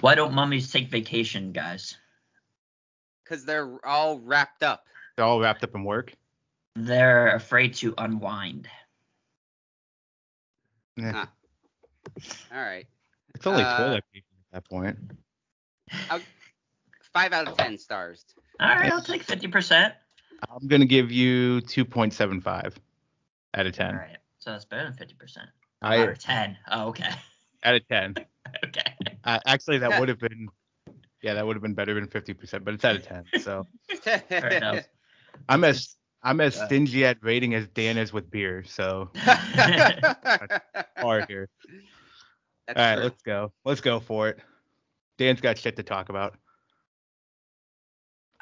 Why don't mummies take vacation, guys? Because they're all wrapped up. They're all wrapped up in work. They're afraid to unwind. Yeah. Huh. All right. It's only Uh, toilet paper at that point. Five out of ten stars. All right, I'll take 50%. I'm gonna give you 2.75 out of 10. right, so that's better than 50%. I Or 10. Oh, okay. out of 10. okay. Uh, actually, that would have been, yeah, that would have been better than 50%, but it's out of 10. So I'm as I'm as Uh, stingy at rating as Dan is with beer. So hard here. That's All right, true. let's go. Let's go for it. Dan's got shit to talk about.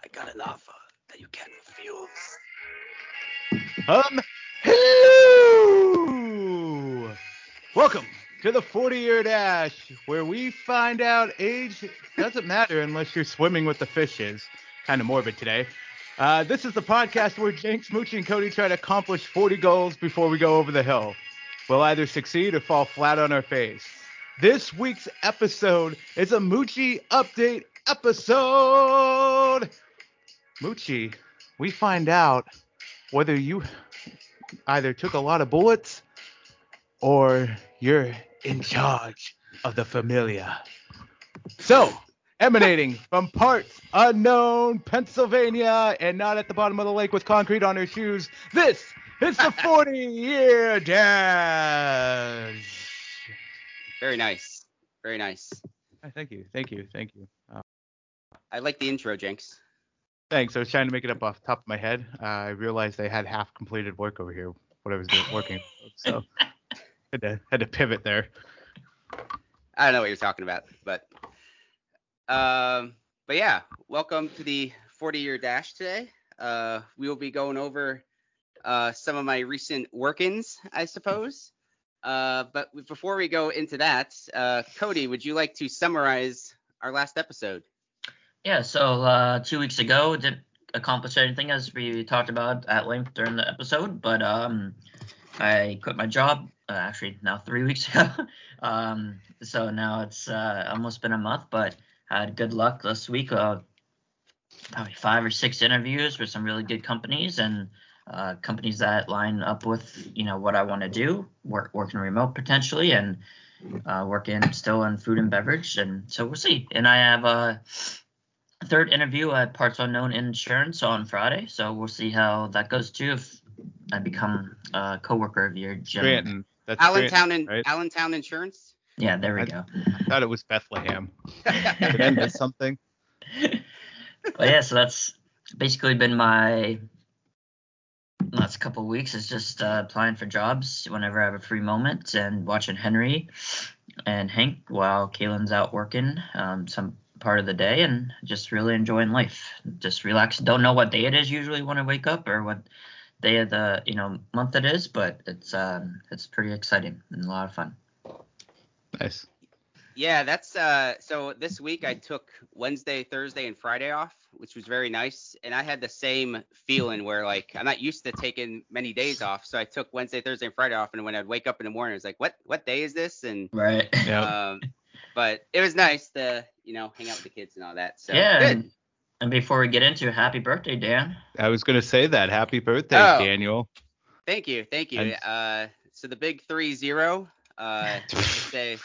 I got an offer that you can refuse. Um, hello! Welcome to the 40 year dash, where we find out age doesn't matter unless you're swimming with the fishes. Kind of morbid today. Uh, this is the podcast where Jenks, Mucci, and Cody try to accomplish 40 goals before we go over the hill. We'll either succeed or fall flat on our face. This week's episode is a Mucci update episode. Mucci, we find out whether you either took a lot of bullets or you're in charge of the familia. So, emanating from parts unknown Pennsylvania and not at the bottom of the lake with concrete on her shoes, this is the 40 year dash. Very nice. Very nice. Thank you, thank you, thank you. Uh, I like the intro, Jenks. thanks. I was trying to make it up off the top of my head. Uh, I realized I had half completed work over here, what I was doing, working. So, had to, had to pivot there. I don't know what you're talking about, but um, but yeah, welcome to the 40 year dash today. Uh, we will be going over uh, some of my recent work-ins, I suppose. Uh, but before we go into that, uh, Cody, would you like to summarize our last episode? Yeah, so uh, two weeks ago, didn't accomplish anything as we talked about at length during the episode, but um, I quit my job uh, actually now three weeks ago. um, so now it's uh, almost been a month, but I had good luck this week. Uh, probably five or six interviews with some really good companies and uh, companies that line up with you know what I want to do, work working remote potentially, and uh, working still in food and beverage, and so we'll see. And I have a third interview at Parts Unknown Insurance on Friday, so we'll see how that goes too. If I become a coworker of your Jim. That's Allentown, in, right? Allentown Insurance. Yeah, there we I- go. I thought it was Bethlehem. Did I miss something? but yeah, so that's basically been my last couple of weeks is just uh, applying for jobs whenever I have a free moment and watching Henry and Hank while Kaylin's out working um, some part of the day and just really enjoying life. Just relax. Don't know what day it is usually when I wake up or what day of the you know month it is, but it's um, it's pretty exciting and a lot of fun. Nice. Yeah, that's uh so this week I took Wednesday, Thursday, and Friday off, which was very nice. And I had the same feeling where like I'm not used to taking many days off. So I took Wednesday, Thursday, and Friday off, and when I'd wake up in the morning, it was like, what what day is this? And Right. Yeah. um but it was nice to, you know, hang out with the kids and all that. So yeah. good. And, and before we get into it, happy birthday, Dan. I was gonna say that. Happy birthday, Oh. Daniel. Thank you, thank you. And- Uh so the big three zero, uh say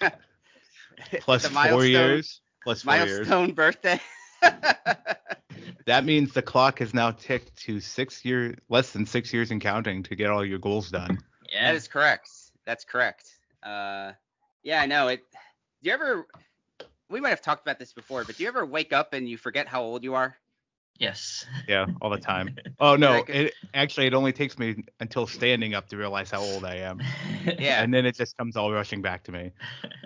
Plus the four milestone- years. Plus four years. milestone birthday. That means the clock has now ticked to six years, less than six years and counting to get all your goals done. Yeah. That is correct. That's correct. Uh, yeah, I know it. Do you ever? We might have talked about this before, but do you ever wake up and you forget how old you are? yes. Yeah, all the time. Oh no, it actually it only takes me until standing up to realize how old I am, Yeah. and then it just comes all rushing back to me.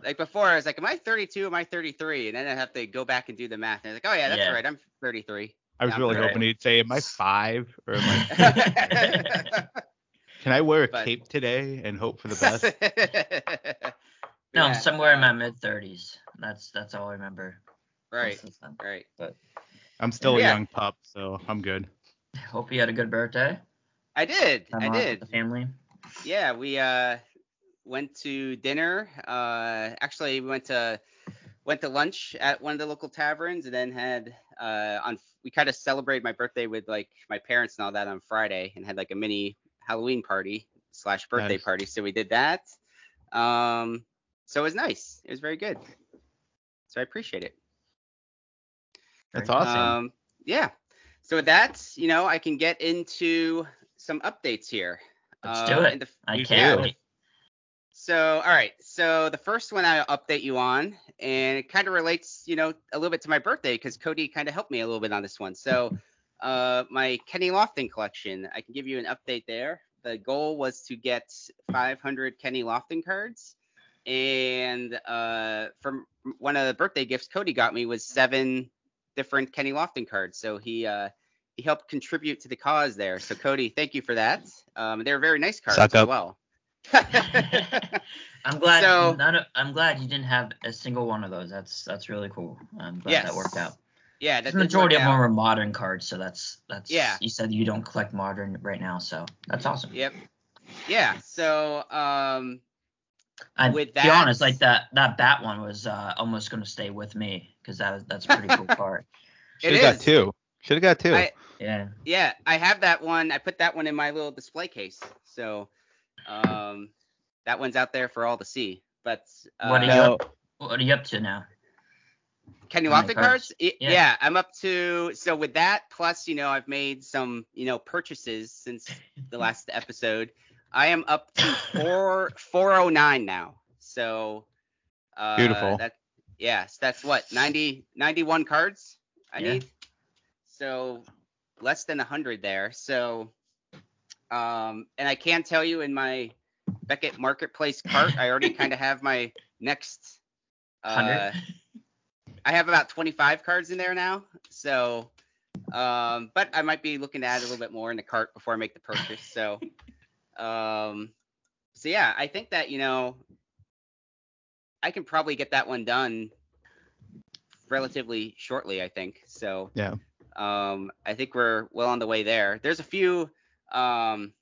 Like before, I was like, "Am I 32? Am I 33?" And then I have to go back and do the math. And I was like, "Oh yeah, that's Yeah. right. I'm 33." I was Yeah, really hoping he'd say, "Am I five or am I? Can I wear a But- cape today and hope for the best?" No, Yeah, I'm somewhere in my mid 30s. That's that's all I remember. Right. most of the time. Right. I'm still a young pup, so I'm good. Hope you had a good birthday. I did. Time I did. The family. Yeah, we uh went to dinner. Uh, actually, we went to went to lunch at one of the local taverns, and then had uh, on we kind of celebrated my birthday with like my parents and all that on Friday, and had like a mini Halloween party slash birthday Nice. party. So we did that. Um, so it was nice. It was very good. So I appreciate it. That's awesome. Um, yeah. So with that, you know, I can get into some updates here. Let's Uh, do it. the- I can't do. so, all right. So the first one I'll update you on, and it kind of relates, you know, a little bit to my birthday because Cody kind of helped me a little bit on this one. So, uh, my Kenny Lofton collection, I can give you an update there. The goal was to get 500 Kenny Lofton cards, and uh, from one of the birthday gifts Cody got me was seven different Kenny Lofton cards. So he uh, he helped contribute to the cause there. So Cody, thank you for that. Um, they're very nice cards Suck as up. well. I'm glad So- none of, I'm glad you didn't have a single one of those. That's that's really cool. I'm glad that worked out. yeah, The that did majority of them out. were modern cards, so that's that's Yeah. You said you don't collect modern right now, so that's awesome. Yep. Yeah. So um, I With that be honest, like that that bat one was uh, almost gonna stay with me because that that's a pretty cool card. It Should have got two. Should have got two. I- Yeah. yeah, I have that one. I put that one in my little display case. So um, that one's out there for all to see. But uh, What do you now, What are you up to now? Can you many the cards? Y- Yeah. Yeah. I'm up to so with that plus you know I've made some you know purchases since the last episode. I am up to four four oh nine now. So uh, Beautiful. That yes, that's what 90 91 cards I Yeah. need. So less than 100 there. So um and I can tell you in my Beckett Marketplace cart I already kind of have my next uh Hundred. I have about 25 cards in there now. So, um, but I might be looking to add a little bit more in the cart before I make the purchase. So, um, so yeah, I think that you know, I can probably get that one done relatively shortly. I think so. Yeah. Um, I think we're well on the way there. There's a few. Um,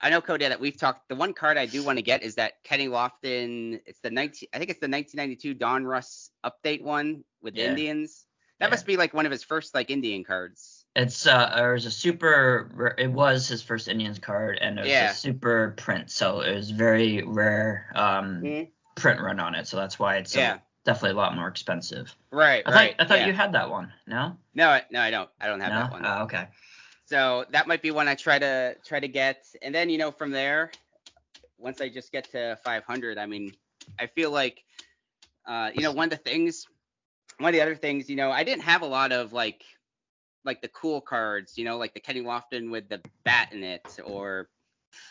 I know Cody that we've talked. The one card I do want to get is that Kenny Lofton. It's the 19. I think it's the 1992 Donruss update one with the Indians. That Yeah. must be like one of his first like Indian cards. It's uh, it was a super. rare- It was his first Indians card, and it was Yeah. a super print, so it was very rare um Mhm. print run on it. So that's why it's uh, Yeah. definitely a lot more expensive. Right. I right. thought I thought yeah. you had that one. No. No, I- no, I don't. I don't have no. that one. Oh, okay. So that might be one I try to try to get, and then you know from there, once I just get to 500, I mean, I feel like, uh, you know, one of the things, one of the other things, you know, I didn't have a lot of like, like the cool cards, you know, like the Kenny Lofton with the bat in it, or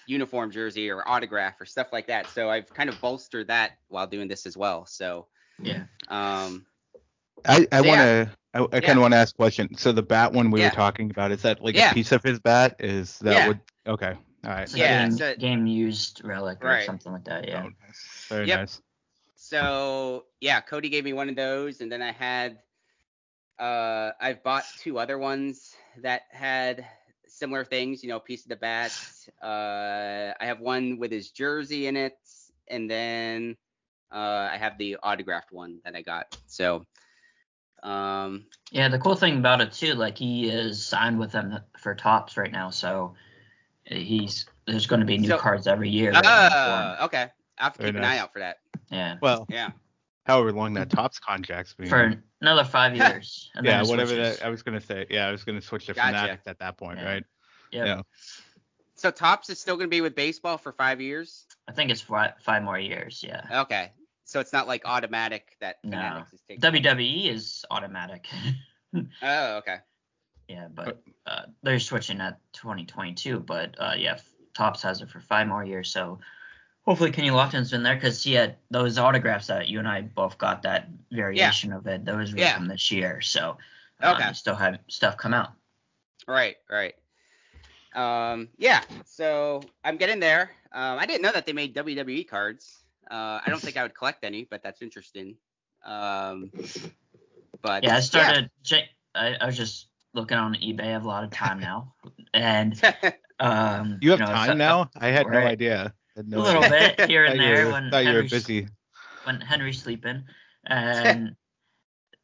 uniform jersey or autograph or stuff like that. So I've kind of bolstered that while doing this as well. So, Yeah. um, I, I So, want yeah. to. I, I kind of want to ask a question. So the bat one we Yeah. were talking about is that like Yeah. a piece of his bat? Is that Yeah. would okay? All right. It's Yeah, game, so- game used relic or Right. something like that. Yeah. Oh, nice. Very Yep. nice. So yeah, Cody gave me one of those, and then I had uh I've bought two other ones that had similar things, you know, piece of the bat. Uh I have one with his jersey in it, and then uh I have the autographed one that I got. So um Yeah, the cool thing about it too, like he is signed with them for Topps right now, so he's there's going to be new So- cards every year. right now for him. uh, okay. I'll have to Very keep an eye out for that. yeah, Well, Yeah. However long that Topps contract's been. for another five years. And yeah, whatever switches. that. I was gonna say. Yeah, I was gonna switch to Gotcha. Fanatics at that point, Yeah. right? Yep. Yeah. So Topps is still gonna be with baseball for five years? I think it's five, five more years. Yeah. Okay. So it's not like automatic that No. Fanatics is taking. WWE is automatic. Oh, okay. yeah, but uh, they're switching at 2022. But uh, yeah, Topps has it for five more years. So hopefully Kenny Lofton's been there because he had those autographs that you and I both got that variation of it. Those were Yeah. from this year. So um, Okay. they still have stuff come out. Right, right. Um, yeah. So I'm getting there. Um, I didn't know that they made WWE cards. Uh, I don't think I would collect any, but that's interesting. Um, but Yeah, I started. I was just looking on eBay. I have a lot of time now, and um, You have know, time so- now? I had no idea. No a little idea. bit here and there when you were Henry's, busy. when Henry's sleeping, and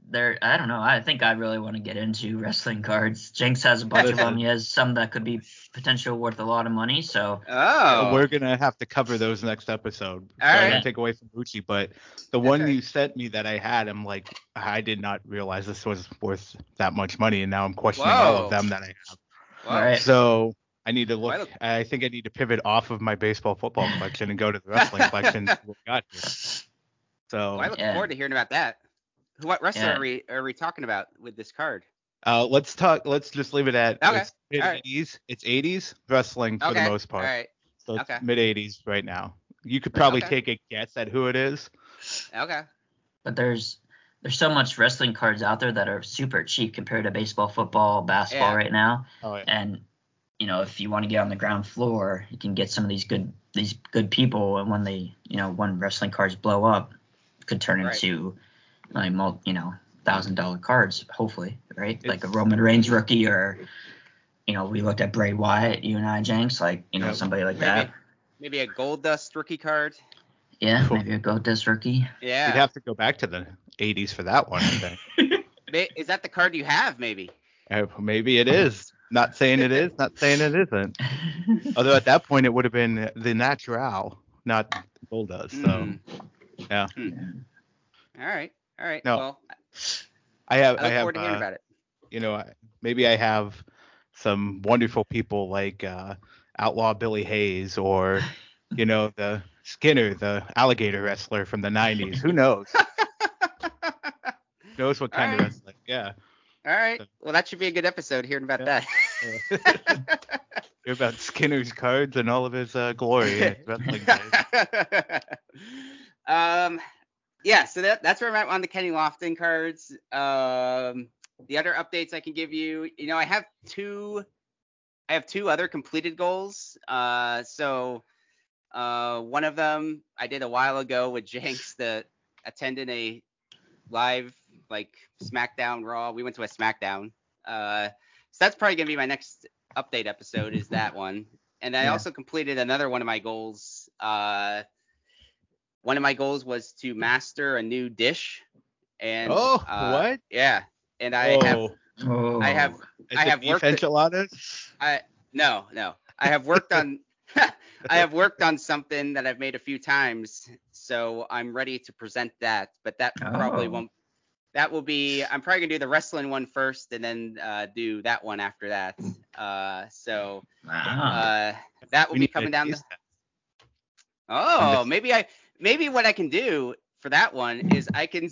there I don't know. I think I really want to get into wrestling cards. Jenks has a bunch of them. He has some that could be potential worth a lot of money. So Oh. We're gonna have to cover those next episode. So All I right. don't take away from Mucci, but the one you sent me that I had, I'm like, I did not realize this was worth that much money, and now I'm questioning all of them that I have. Wow. All right. So I need to look. Why I think I need to pivot off of my baseball football collection and go to the wrestling collection. we got here. So Well, I look Yeah. forward to hearing about that. Who- What wrestler Yeah. are we are we talking about with this card? uh, let's talk. Let's just leave it at Okay. it's mid All right. 80s. It's 80s wrestling for okay. the most part. All right. So it's Okay. mid 80s right now. You could probably Okay. take a guess at who it is. Okay. but there's there's so much wrestling cards out there that are super cheap compared to baseball, football, basketball Yeah. right now. Oh yeah. And you know, if you want to get on the ground floor, you can get some of these good these good people, and when they you know when wrestling cards blow up, could turn Right. into like mul- you know thousand dollar cards, hopefully, right? like a Roman Reigns rookie or. You know, we looked at Bray Wyatt, you and I, Jenks, like you know Yep. somebody like Maybe that. maybe a Goldust rookie card. Yeah, Cool. maybe a Goldust rookie. Yeah. You'd have to go back to the 80s for that one. I think. Is that the card you have? Maybe. Uh, Maybe it is. Not saying it is. Not saying it isn't. Although at that point it would have been the natural, not Goldust. So Mm. yeah. All right. All right. No, Well, I have. I I, have. forward to hearing uh, about it. you know, I- maybe I have some wonderful people like uh, Outlaw Billy Hayes or, you know, the Skinner, the alligator wrestler from the 90s. Who knows? Knows what kind of Alright. wrestling? Yeah. All right. Well, that should be a good episode hearing about Yeah. that. Hear about Skinner's cards and all of his uh, glory in his wrestling days. um, yeah, so that, that's where I'm at on the Kenny Lofton cards. Um, the other updates I can give you, you know, I have two, I have two other completed goals. Uh, so uh, one of them I did a while ago with Jenks that attended a live like SmackDown Raw. We went to a SmackDown. Uh, so that's probably gonna be my next update episode is that one. And I Yeah. also completed another one of my goals. Uh, one of my goals was to master a new dish. And oh, uh, what? Yeah. And I have oh, Oh. I have is I it have beef worked enchiladas? I no, no. I have worked on I have worked on something that I've made a few times, so I'm ready to present that. But that probably Oh. won't. That will be. I'm probably gonna do the wrestling one first, and then uh, do that one after that. Uh, so Wow. uh, that will We be coming down. The, that. oh, maybe I maybe what I can do for that one is I can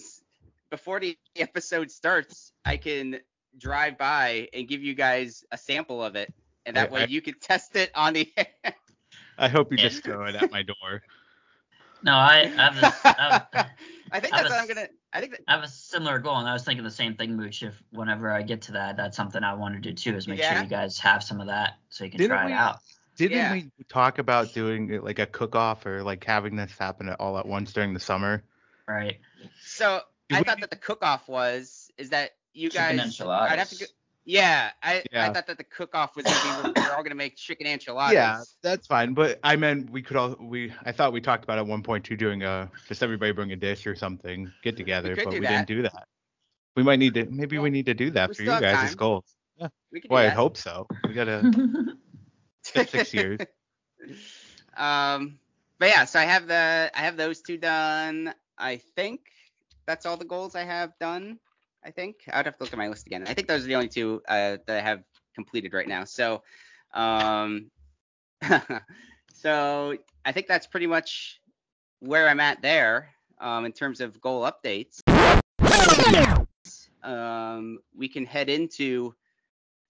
before the episode starts, I can drive by and give you guys a sample of it, and that I- way I- you can test it on the. I hope you just throw it at my door. no, I, I have this. I have, I think I that's what I'm gonna. I think that, I have a similar goal, and I was thinking the same thing, Mooch. If whenever I get to that, that's something I want to do too, is make Yeah. sure you guys have some of that so you can Didn't try we- it out. Didn't Yeah. we talk about doing like a cook-off or like having this happen all at once during the summer? Right. so. Did I we- thought that the cook-off was is that you guys. I'd have to go, yeah, I, I thought that the cook-off was gonna be we're all gonna make chicken enchiladas. Yeah, that's fine. But I meant we could all we I thought we talked about at one point too doing a just everybody bring a dish or something get together, could but we that. didn't do that. We might need to maybe Well, we need to do that for you have guys as time. goals. we could do I that. hope so. We gotta six years. Um, but yeah, so I have the I have those two done. I think that's all the goals I have done. I think I'd have to look at my list again. I think those are the only two uh, that I have completed right now. So, um, so I think that's pretty much where I'm at there um, in terms of goal updates. Um, we can head into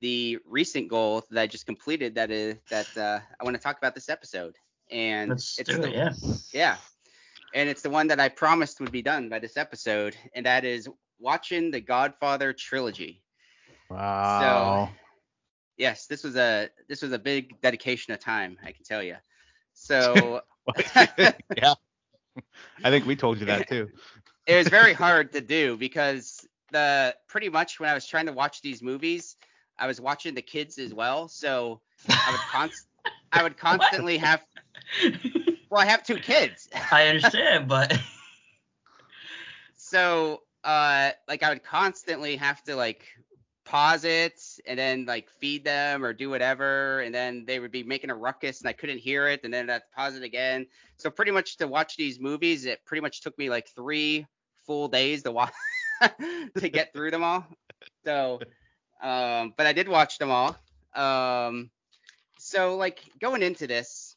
the recent goal that I just completed. That is that uh, I want to talk about this episode, and Let's it's do the, it. Yeah. yeah. And it's the one that I promised would be done by this episode, and that is watching the Godfather trilogy. Wow. So, yes, this was a this was a big dedication of time, I can tell you. So yeah. I think we told you that too. it was very hard to do because the pretty much when I was trying to watch these movies, I was watching the kids as well. So I would const I would constantly have Well, I have two kids. I understand, but so uh like I would constantly have to like pause it and then like feed them or do whatever and then they would be making a ruckus and I couldn't hear it and then I'd pause it again. So pretty much to watch these movies it pretty much took me like 3 full days to watch to get through them all. So um but I did watch them all. Um so like going into this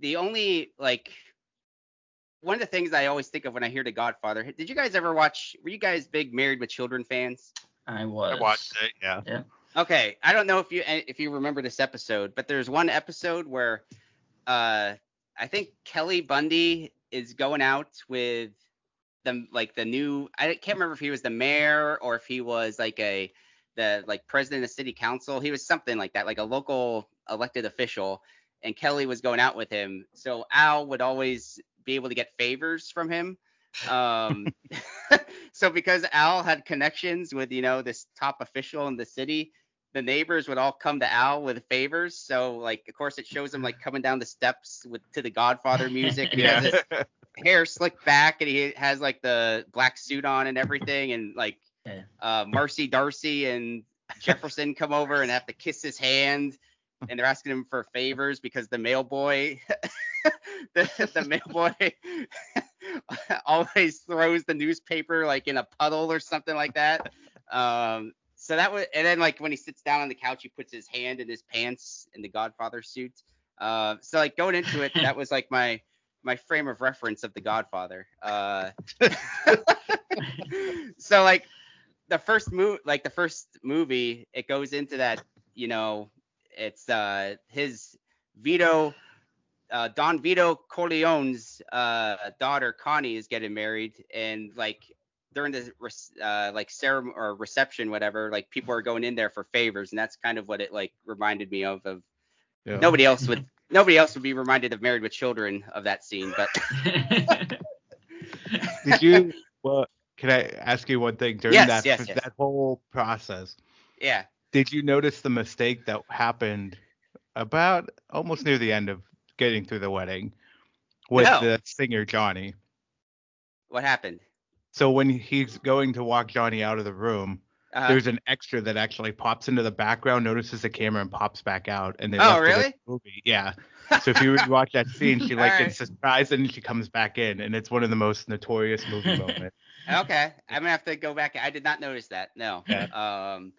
the only like one of the things I always think of when I hear The Godfather. Did you guys ever watch? Were you guys big Married with Children fans? I was. I watched it. Yeah. Yeah. Okay, I don't know if you if you remember this episode, but there's one episode where uh I think Kelly Bundy is going out with the like the new I can't remember if he was the mayor or if he was like a the like president of city council. He was something like that, like a local elected official and Kelly was going out with him. So Al would always be able to get favors from him. Um, so because Al had connections with you know this top official in the city, the neighbors would all come to Al with favors. So like of course it shows him like coming down the steps with to the Godfather music. And he has his hair slicked back and he has like the black suit on and everything and like Yeah. uh, Marcy D'Arcy and Jefferson come over and have to kiss his hand and they're asking him for favors because the mail boy the, the mail boy always throws the newspaper like in a puddle or something like that. Um so that was and then like when he sits down on the couch he puts his hand in his pants in the godfather suit. Uh so like going into it that was like my my frame of reference of the godfather. Uh so like the first move like the first movie it goes into that you know it's uh his Vito uh Don Vito Corleone's uh daughter Connie is getting married and like during the uh like ceremony or reception whatever like people are going in there for favors and that's kind of what it like reminded me of of Yeah. nobody else would nobody else would be reminded of Married with Children of that scene but Did you? Well, can I ask you one thing during Yes, that yes, yes. that whole process? yeah Did you notice the mistake that happened about almost near the end of getting through the wedding with No. the singer Johnny? what happened So when he's going to walk Johnny out of the room, uh, there's an extra that actually pops into the background, notices the camera, and pops back out. And they Oh, really? the Movie. Yeah. So if you watch that scene, she like Alright. gets surprised and she comes back in, and it's one of the most notorious movie moments. Okay, I'm gonna have to go back. I did not notice that. No. Yeah. Um,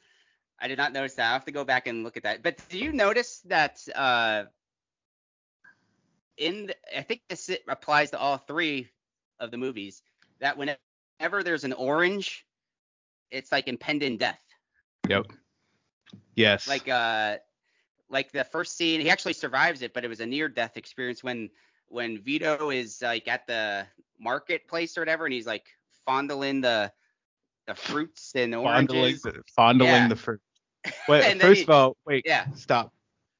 I did not notice that. I have to go back and look at that. But do you notice that uh, in the, I think this applies to all three of the movies that whenever there's an orange, it's like impending death. Yep. Yes. Like uh, like the first scene, he actually survives it, but it was a near death experience when when Vito is like at the marketplace or whatever, and he's like fondling the the fruits and fondling, oranges. the, fondling Yeah. the fruit. Wait, first he- of all, wait, Yeah. stop.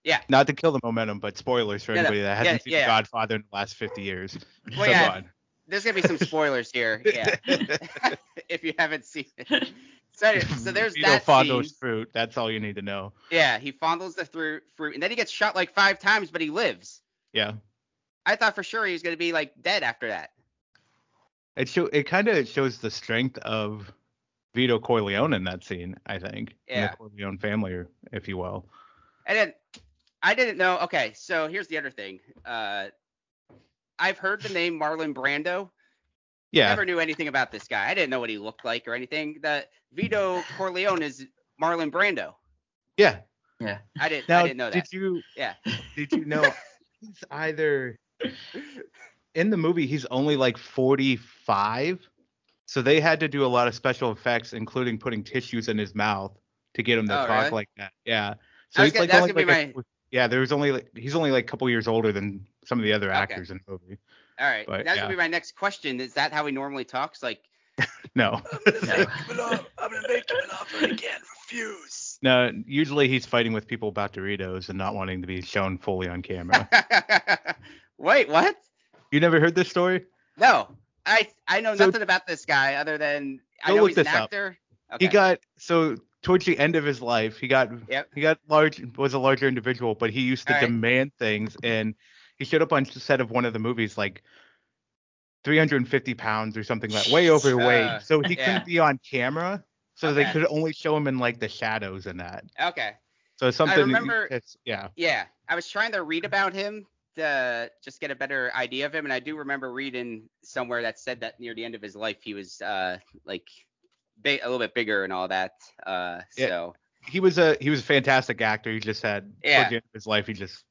Yeah. Not to kill the momentum, but spoilers for no, anybody that hasn't yeah, seen yeah. The Godfather in the last 50 years. Well, So yeah, on. There's gonna be some spoilers here. Yeah. if you haven't seen it. So, so there's Vito that fondles scene. fruit. That's all you need to know. Yeah, he fondles the thru- fruit, and then he gets shot like five times, but he lives. Yeah. I thought for sure he was gonna be like dead after that. It show it kind of shows the strength of Vito Corleone in that scene, I think. and Yeah. The Corleone family, if you will. And then I didn't know. Okay, so here's the other thing. Uh, I've heard the name Marlon Brando. Yeah. Never knew anything about this guy. I didn't know what he looked like or anything. That Vito Corleone is Marlon Brando. Yeah. yeah. I didn't. Now, I didn't know that. did you Yeah. did you know he's either in the movie he's only like 45 so they had to do a lot of special effects including putting tissues in his mouth to get him to Oh, talk really? like that yeah so I was he's gonna- like that's only gonna be like a- yeah there was only like he's only like a couple years older than some of the other Okay. actors in the movie All right. But, That's yeah. gonna be my next question. Is that how he normally talks? Like, no No. I'm gonna make him an offer and he can't refuse. no usually he's fighting with people about doritos and not wanting to be shown fully on camera Wait, what? you never heard this story No, I I know So- nothing about this guy other than I Go know look he's an actor. Okay. He got so towards the end of his life, he got Yep. he got large was a larger individual, but he used to right. demand things and he showed up on set of one of the movies like 350 pounds or something like way overweight, Uh, so he yeah. couldn't be on camera. So they could only show him in like the shadows and that. Okay. So something. I remember- It's, yeah. Yeah, I was trying to read about him to just get a better idea of him, and I do remember reading somewhere that said that near the end of his life he was uh like big, a little bit bigger and all that. Uh, Yeah. so He was a he was a fantastic actor. He just had Yeah. towards the end of his life he just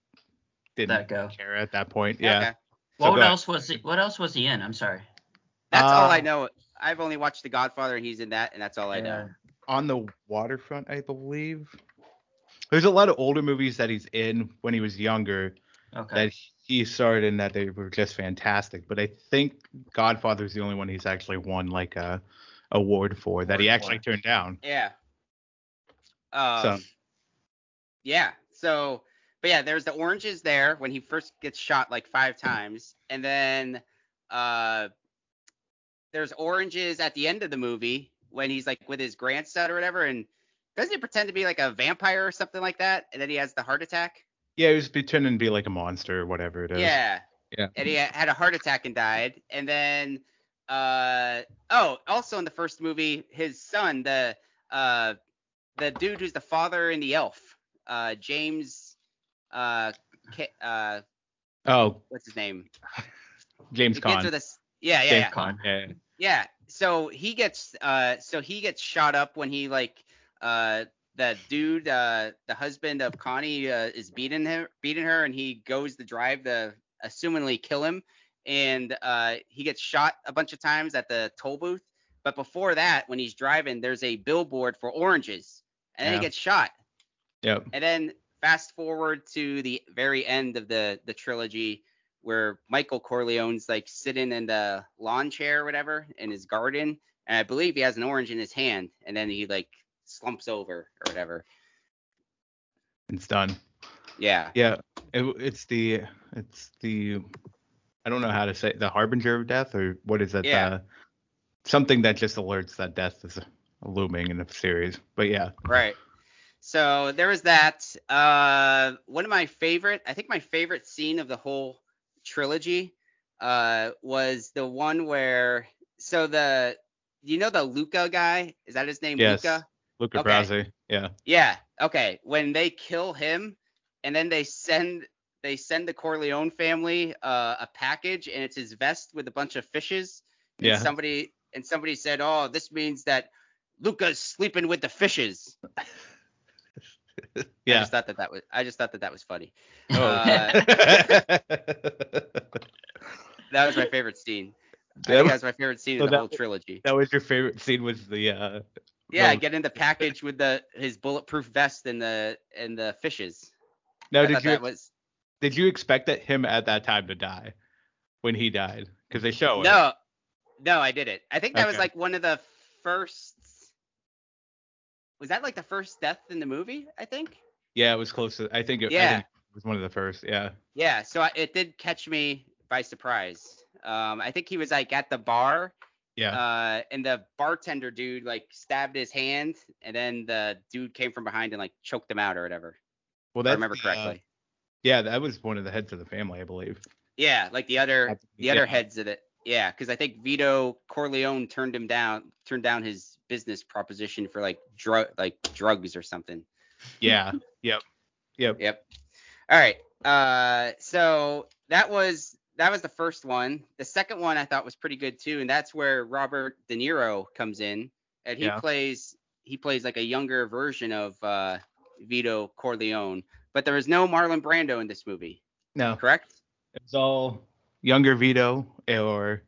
didn't Let go. care at that point. Yeah. okay. So What else was he? What else was he in? I'm sorry. that's all I Uh, know. I've only watched The Godfather, and he's in that, and that's all I know. On the waterfront, I believe. There's a lot of older movies that he's in when he was younger Okay. that he starred in that they were just fantastic. But I think Godfather is the only one he's actually won like a award for that he actually turned down. Yeah. Um, So- Yeah. So, but yeah, there's the oranges there when he first gets shot like five times, and then uh, there's oranges at the end of the movie when he's like with his grandson or whatever, and doesn't he pretend to be like a vampire or something like that, and then he has the heart attack? Yeah, he was pretending to be like a monster or whatever it is. Yeah. Yeah. And he had a heart attack and died. And then uh oh, also in the first movie, his son, the uh the dude who's the father in the elf, uh James uh uh Oh, what's his name? James The kids Caan. are this yeah, yeah, James yeah. Caan. Yeah. Yeah. So he gets uh so he gets shot up when he like uh the dude uh the husband of Connie uh, is beating her beating her and he goes to drive the assumingly kill him and uh he gets shot a bunch of times at the toll booth but before that when he's driving there's a billboard for oranges and then Yeah. he gets shot Yep. and then fast forward to the very end of the the trilogy where Michael Corleone's like sitting in the lawn chair or whatever in his garden, and I believe he has an orange in his hand, and then he like slumps over or whatever. It's done. Yeah. Yeah. It, it's the it's the I don't know how to say the harbinger of death or what is that? Yeah. Uh, something that just alerts that death is looming in the series. But yeah. Right. So there was that. Uh, one of my favorite, I think my favorite scene of the whole trilogy, uh, was the one where so the you know the Luca guy is that his name Yes. Luca? Luca Okay. Brasi. Yeah. Yeah. Okay. When they kill him, and then they send they send the Corleone family uh, a package, and it's his vest with a bunch of fishes. And Yeah. Somebody and somebody said, "Oh, this means that Luca's sleeping with the fishes." yeah. I just thought that that was I just thought that that was funny. Oh. Uh, That was my favorite scene. That was- that was my favorite scene so of the that whole trilogy. that was your favorite scene was the uh Yeah, no. getting the package with the his bulletproof vest and the and the fishes. now I did you that was did you expect that him at that time to die when he died because they show it No, no, I didn't. I think that was like one of the first. Was that like the first death in the movie? I think. yeah it was close to i think it, I Yeah. think it was one of the first yeah Yeah, so I, it did catch me by surprise. Um, I think he was like at the bar, yeah uh, and the bartender dude like stabbed his hand, and then the dude came from behind and like choked him out or whatever. well If I remember the, uh, correctly. Yeah that was one of the heads of the family i believe yeah, like the other the other heads of it. Yeah, because I think Vito Corleone turned him down, turned down his business proposition for like drug like drugs or something. yeah yep yep Yep. All right. Uh, so that was that was the first one. The second one I thought was pretty good too, and that's where Robert De Niro comes in, and he Yeah. plays he plays like a younger version of uh, Vito Corleone. But there was no Marlon Brando in this movie, no correct? it's all younger vito or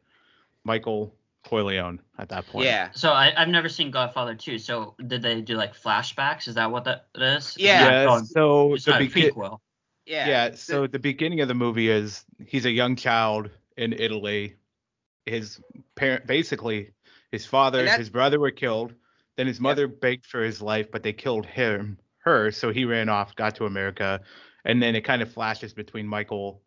michael corleone at that point Yeah. So I, I've never seen Godfather 2. So did they do like flashbacks? Is that what that is? Yeah. yeah so it's the not a begin- prequel. Yeah. yeah so the beginning of the movie is he's a young child in italy his parent basically his father And his brother were killed then his mother begged for his life but they killed him her so he ran off got to america and then it kind of flashes between michael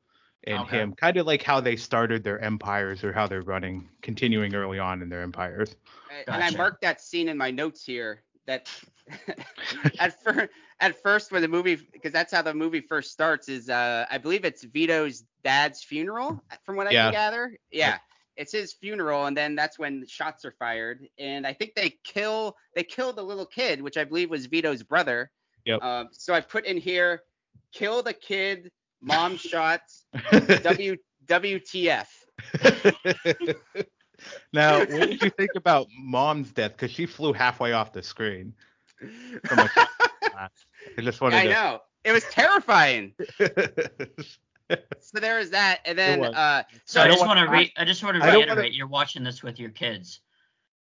and Okay. him kind of like how they started their empires or how they're running continuing early on in their empires And I marked that scene in my notes here. That at first, at first when the movie, because that's how the movie first starts, is uh, I believe it's Vito's dad's funeral, from what I Yeah. can gather. Yeah. It's his funeral, and then that's when shots are fired, and I think they kill they kill the little kid, which I believe was Vito's brother. Yep. Um, so I put in here, kill the kid, mom shots, W WTF. now, what did you think about Mom's death? Because she flew halfway off the screen. From a shot blast. I just wanted I to. know. It was terrifying. So there was that, and then uh, So I I, just want- want to re- I just want to reiterate wanna- you're watching this with your kids.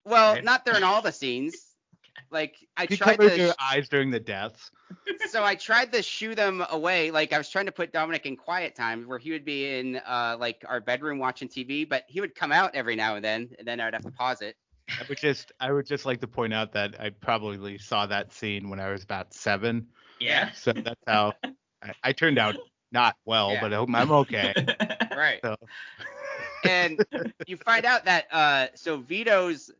well, Right. not during all the scenes. Like I you tried covered to, your eyes during the deaths. so I tried to shoo them away. Like I was trying to put Dominic in quiet time where he would be in uh like our bedroom watching TV, but he would come out every now and then, and then I'd have to pause it. I would just, I would just like to point out that I probably saw that scene when I was about seven. Yeah. So that's how I, I turned out not well, Yeah. but I'm I'm okay. Right. So and you find out that uh so Vito's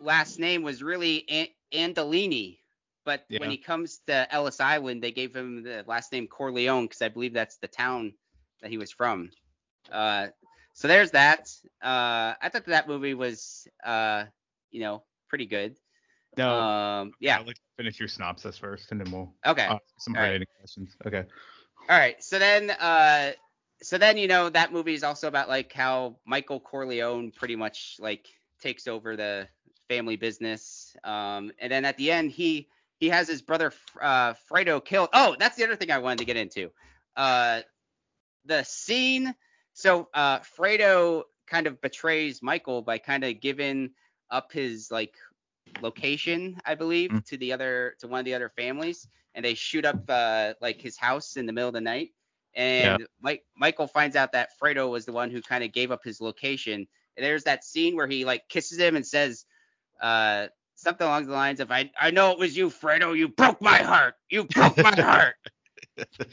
last name was really An- Andolini, but Yeah. when he comes to Ellis Island, they gave him the last name Corleone because I believe that's the town that he was from. Uh, so there's that. Uh, I thought that movie was uh, you know, pretty good. no, Um, yeah. I'll let you finish your synopsis first, and then we'll Okay. ask some All right. questions. Okay. All right. So then, uh, so then you know that movie is also about like how Michael Corleone pretty much like takes over the family business. Um, and then at the end, he he has his brother uh, Fredo killed. Oh, that's the other thing I wanted to get into. Uh, the scene. So uh, Fredo kind of betrays Michael by kind of giving up his like location, I believe, Mm. to the other to one of the other families, and they shoot up uh, like his house in the middle of the night. And Mike Michael finds out that Fredo was the one who kind of gave up his location. There's that scene where he like kisses him and says uh, something along the lines of I I know it was you, Fredo. You broke my heart. You broke my heart.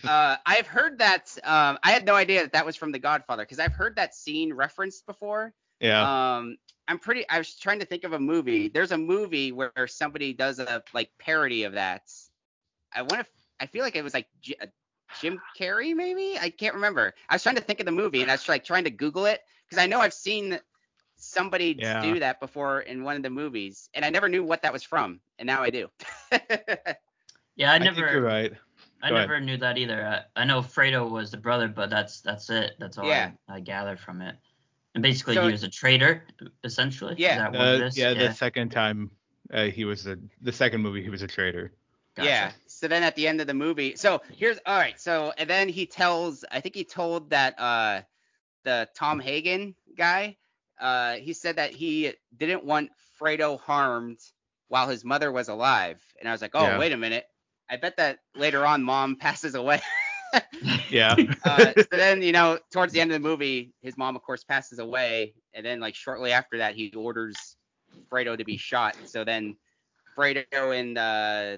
uh, I've heard that. Um, I had no idea that that was from The Godfather because I've heard that scene referenced before. Yeah. Um, I'm pretty. I was trying to think of a movie. There's a movie where somebody does a like parody of that. I want to. I feel like it was like J- Jim Carrey, maybe. I can't remember. I was trying to think of the movie, and I was like trying to Google it because I know I've seen somebody Yeah. do that before in one of the movies, and I never knew what that was from, and now I do. Yeah, I I think you're never right. I Go ahead. never knew that either. I, I know Fredo was the brother, but that's that's it. That's all Yeah. I, I gathered from it. And basically, So- he was a traitor, essentially. Yeah. Is that what it Uh, is? yeah, the second time uh, he was the the second movie he was a traitor. Gotcha. Yeah. So then at the end of the movie, so here's all right. So and then he tells, I think he told that uh the Tom Hagen guy, uh he said that he didn't want Fredo harmed while his mother was alive. And I was like, oh Yeah. wait a minute. I bet that later on mom passes away. Yeah. uh, so then you know towards the end of the movie, his mom of course passes away, and then like shortly after that he orders Fredo to be shot. So then Fredo and uh,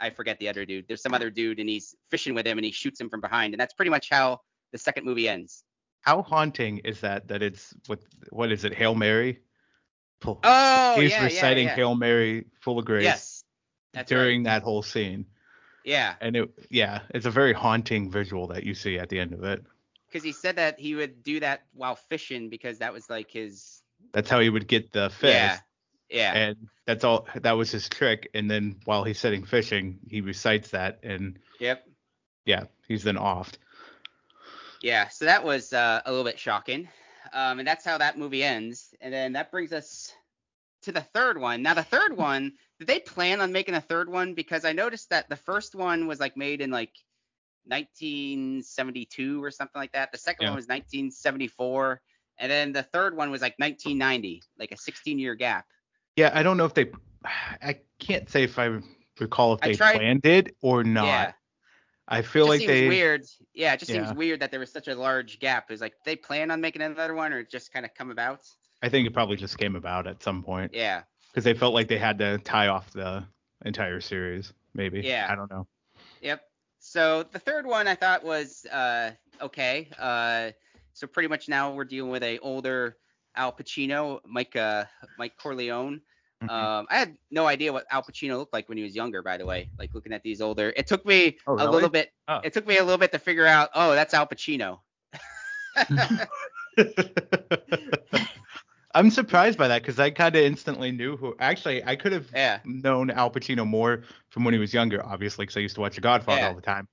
I forget the other dude. There's some other dude, and he's fishing with him, and he shoots him from behind, and that's pretty much how the second movie ends. How haunting is that? That it's what what is it? Hail Mary. Oh He's yeah, yeah, reciting yeah. Hail Mary full of grace Yes, that's right. during that whole scene, Yeah, and it yeah, it's a very haunting visual that you see at the end of it. because he said that he would do that while fishing because that was like his. That's how he would get the fish. Yeah, yeah. And that's all. That was his trick. And then while he's sitting fishing, he recites that, and Yep. yeah, he's then offed. Yeah, so that was uh, a little bit shocking. Um, and that's how that movie ends. And then that brings us to the third one. Now, the third one, did they plan on making a third one? Because I noticed that the first one was like made in like 1972 or something like that. The second Yeah. one was 1974. And then the third one was like 1990, like a 16 year gap. Yeah, I don't know if they. I can't say if I recall if I they tried- planned it or not. Yeah. I feel just like seems they. weird. Yeah, it just Yeah. seems weird that there was such a large gap. It was like, they plan on making another one or it just kind of come about? I think it probably just came about at some point Yeah. because they felt like they had to tie off the entire series. Maybe. Yeah. I don't know. Yep. So the third one I thought was uh, okay. Uh, so pretty much now we're dealing with a older Al Pacino, Mike uh, Mike Corleone. Mhm. Um, I had no idea what Al Pacino looked like when he was younger. By the way, like looking at these older, it took me Oh, a little bit. Oh. It took me a little bit to figure out. Oh, that's Al Pacino. I'm surprised by that because I kind of instantly knew who. Actually, I could have Yeah. known Al Pacino more from when he was younger, obviously, because I used to watch The Godfather Yeah. all the time,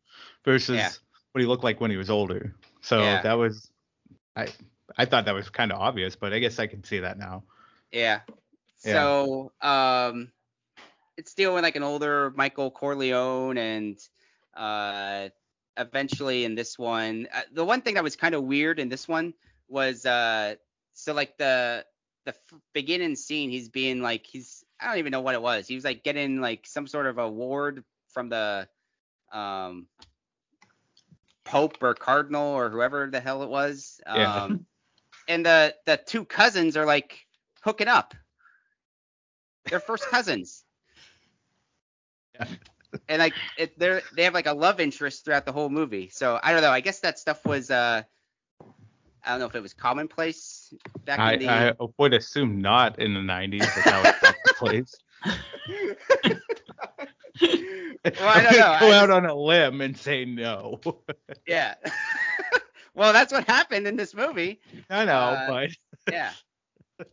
versus Yeah. what he looked like when he was older. So that was, I, I thought that was kind of obvious, but I guess I can see that now. Yeah. Yeah. So, um, it's dealing with like an older Michael Corleone, and uh, eventually in this one, uh, the one thing that was kind of weird in this one was, uh, so like the the f- beginning scene, he's being like he's I don't even know what it was. He was like getting like some sort of award from the um Pope or Cardinal or whoever the hell it was. Yeah. Um, and the the two cousins are like hooking up. They're first cousins. Yeah. And like it, they're they have like a love interest throughout the whole movie. So I don't know. I guess that stuff was uh I don't know if it was commonplace back I, in the I would assume not in the 90s that that was the place. Well, I don't know. Go out on a limb and say no. yeah. Well, that's what happened in this movie. I know, Uh, but yeah.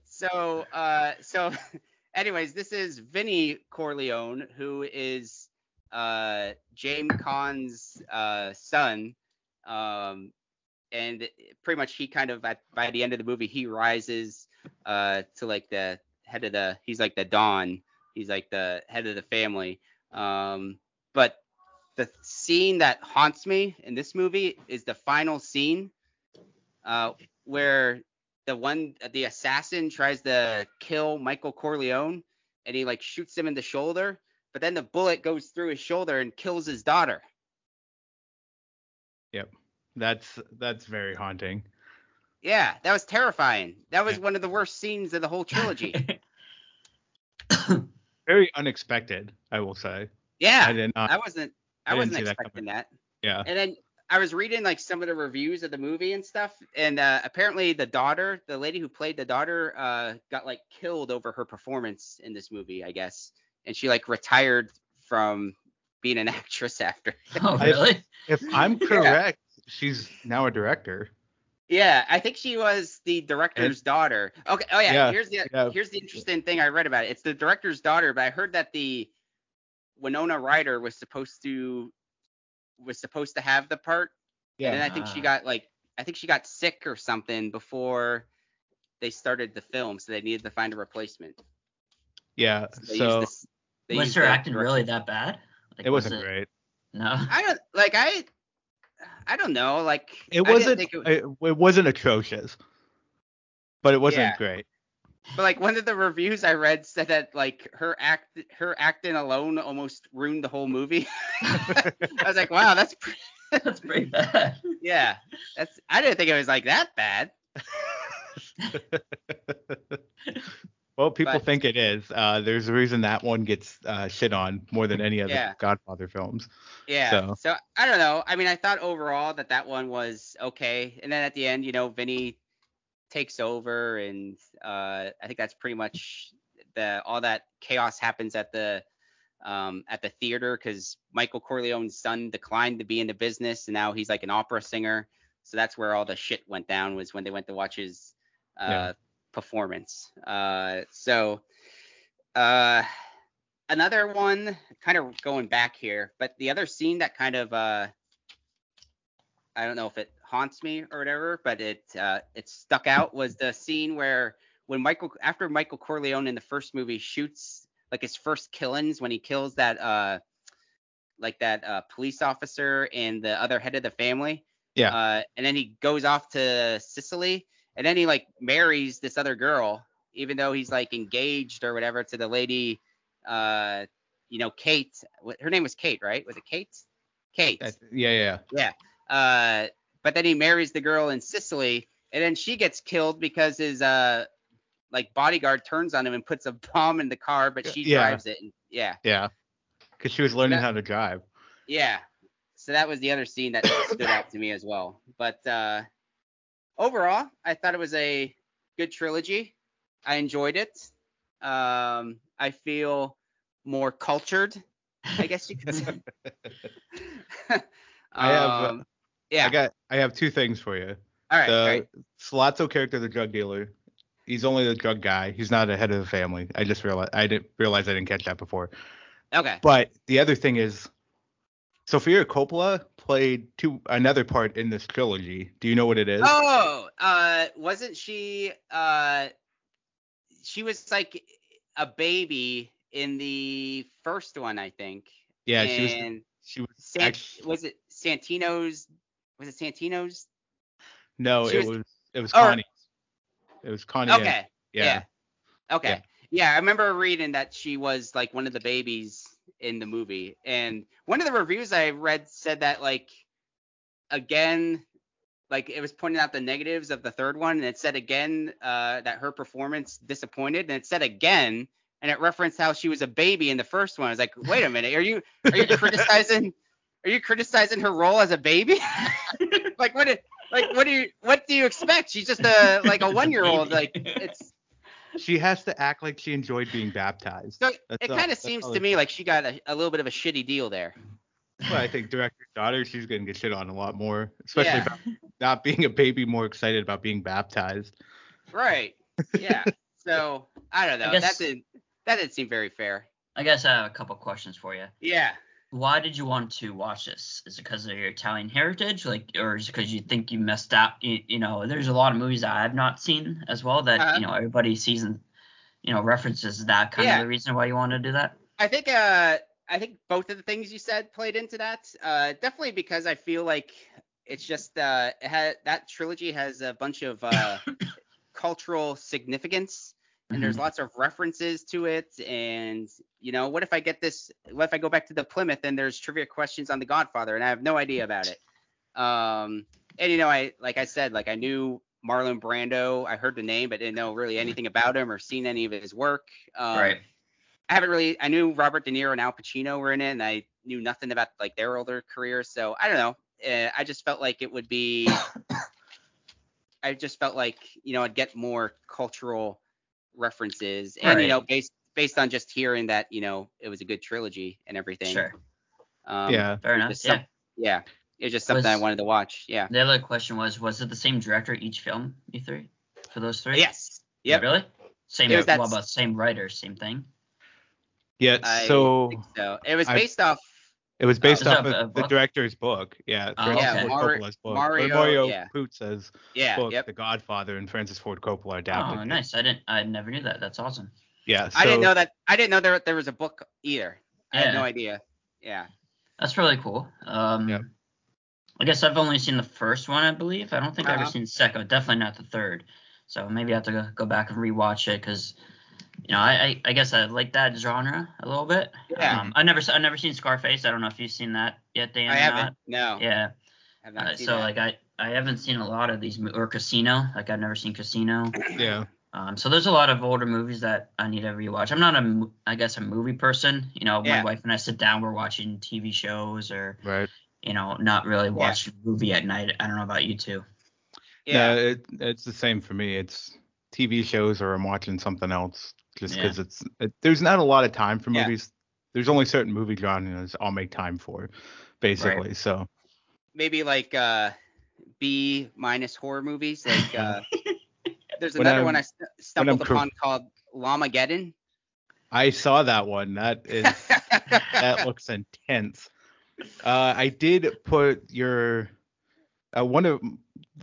So, uh, so, anyways, this is Vinny Corleone, who is uh, James Caan's uh, son, um, and pretty much he kind of at by the end of the movie he rises uh, to like the head of the he's like the don, he's like the head of the family. Um, but the scene that haunts me in this movie is the final scene uh, where the one the assassin tries to kill Michael Corleone and he like shoots him in the shoulder, but then the bullet goes through his shoulder and kills his daughter. Yep. That's that's very haunting. Yeah, that was terrifying. That was Yeah. one of the worst scenes of the whole trilogy. Very unexpected, I will say. Yeah. I did not. I wasn't I, I wasn't see that expecting coming. that. yeah. And then I was reading like some of the reviews of the movie and stuff, and uh, apparently the daughter, the lady who played the daughter, uh, got like killed over her performance in this movie, I guess, and she like retired from being an actress after. oh, I- really? If I'm correct, she's now a director. Yeah, I think she was the director's daughter. Okay. Oh yeah. Yeah, here's the yeah. here's the interesting thing I read about it. It's the director's daughter, but I heard that the Winona Ryder was supposed to was supposed to have the part, Yeah. and then I think she got like I think she got sick or something before they started the film, so they needed to find a replacement. Yeah. So they So this. They was her acting director- really that bad? Like, it was wasn't great. No. I don't like I. I don't know. Like It I didn't wasn't. think it- It, it wasn't atrocious, but it wasn't Yeah. great. But like one of the reviews I read said that like her act her acting alone almost ruined the whole movie. I was like, wow, that's pre- That's pretty bad. yeah. That's I didn't think it was like that bad. well, people But- think it is. Uh, there's a reason that one gets uh, shit on more than any other Yeah. Godfather films. Yeah. So- So. I don't know. I mean, I thought overall that that one was okay, and then at the end, you know, Vinny takes over, and uh, I think that's pretty much the all that chaos happens at the um, at the theater because Michael Corleone's son declined to be in the business, and now he's like an opera singer. So that's where all the shit went down was when they went to watch his uh, Yeah. performance. Uh, so uh, another one, kind of going back here, but the other scene that kind of uh, I don't know if it haunts me or whatever, but it uh, it stuck out was the scene where when Michael after Michael Corleone in the first movie shoots like his first killings when he kills that uh like that uh, police officer and the other head of the family. Yeah. Uh, and then he goes off to Sicily, and then he like marries this other girl, even though he's like engaged or whatever to the lady, uh, you know, Kate. Her name was Kate, right? Was it Kate? Kate. yeah yeah, yeah. Uh, but then he marries the girl in Sicily, and then she gets killed because his uh like bodyguard turns on him and puts a bomb in the car, but she Yeah. drives it. And, yeah, Yeah. Because she was learning That- how to drive. yeah. So that was the other scene that stood out to me as well. But uh, overall, I thought it was a good trilogy. I enjoyed it. Um, I feel more cultured, I guess you could say. I have, uh, Um, yeah. I got I have two things for you. All right. the all right. Sollozzo character, the drug dealer, he's only the drug guy. He's not a head of the family. I just realized I didn't realize I didn't catch that before. Okay. But the other thing is, Sofia Coppola played two another part in this trilogy. Do you know what it is? Oh, uh, wasn't she? Uh, she was like a baby in the first one, I think. yeah, she was. and She was. San- act- was it Santino's? Was it Santino's? no, she it was- was. It was or- Connie. It was Connie. Okay. Yeah. Yeah. Okay. Yeah. Yeah. I remember reading that she was like one of the babies in the movie. And one of the reviews I read said that like again like it was pointing out the negatives of the third one and it said again uh that her performance disappointed and it said again and it referenced how she was a baby in the first one. I was like, "Wait a minute. Are you are you criticizing are you criticizing her role as a baby? like what like what do you what do you expect? She's just a like a 1-year-old like it's She has to act like she enjoyed being baptized. So That's it kind of seems to me like she got a, a little bit of a shitty deal there. Well, I think director's daughter, she's gonna get shit on a lot more, especially Yeah. about not being a baby, more excited about being baptized. Right. Yeah. so I don't know. I guess- that didn't that didn't seem very fair. I guess I have a couple questions for you. Yeah. Why did you want to watch this? Is it because of your Italian heritage, like, or is it because you think you messed up? You, you know, there's a lot of movies that I have not seen as well that Uh-huh. you know everybody sees and you know references. That kind Yeah. of the reason why you want to do that? I think uh I think both of the things you said played into that. Uh definitely because I feel like it's just uh it had that trilogy has a bunch of uh cultural significance and there's lots of references to it and you know what if I get this what if I go back to the Plymouth and there's trivia questions on the Godfather and I have no idea about it. Um and you know I like I said like I knew Marlon Brando, I heard the name but didn't know really anything about him or seen any of his work. Um, right. I haven't really. I knew Robert De Niro and Al Pacino were in it, and I knew nothing about like their older careers. So I don't know. Uh, I just felt like it would be. I just felt like you know I'd get more cultural references, and you know based based on just hearing that you know it was a good trilogy and everything. Sure. Um, yeah. Fair enough. just Yeah. some- Yeah. It's just something I wanted to watch. Yeah. The other question was, was it the same director each film? You three for those three? Yes. Yep. Really? Same. It Well, about same writer, same thing. Yeah. I so think so. It was I- based off it was based Is off that a of the director's book. Yeah. Oh, Francis okay. Ford Mario- Coppola's book. Mario- Mario yeah. Puzo's yeah. book, Yep. The Godfather, and Francis Ford Coppola adapted. Oh, it. nice. I didn't. I never knew that. That's awesome. Yeah. I didn't know that. I didn't know there there was a book either. I had no idea. Yeah. That's really cool. Um, Yep. I guess I've only seen the first one, I believe. I don't think I've ever Uh-huh. seen the second. Definitely not the third. So maybe I have to go, go back and rewatch it because, you know, I, I I guess I like that genre a little bit. Yeah. Um, I never I never seen Scarface. I don't know if you've seen that yet, Dan. I haven't. not. No. Yeah. Have not Uh, seen so that. like I I haven't seen a lot of these mo- or Casino. Like I've never seen Casino. Yeah. Um, so there's a lot of older movies that I need to rewatch. I'm not a, I guess, a movie person. You know, Yeah. my wife and I sit down, we're watching TV shows or, Right. you know, not really watching a movie at night. I don't know about you two. yeah. No, it, it's the same for me. It's TV shows or I'm watching something else just Yeah. because it's it, there's not a lot of time for Yeah. movies. There's only certain movie genres I'll make time for, basically. So Maybe like uh B minus horror movies. Like uh there's another one I st- stumbled cr- upon called Llamageddon. I saw that one. That is that looks intense. Uh, I did put your uh, one of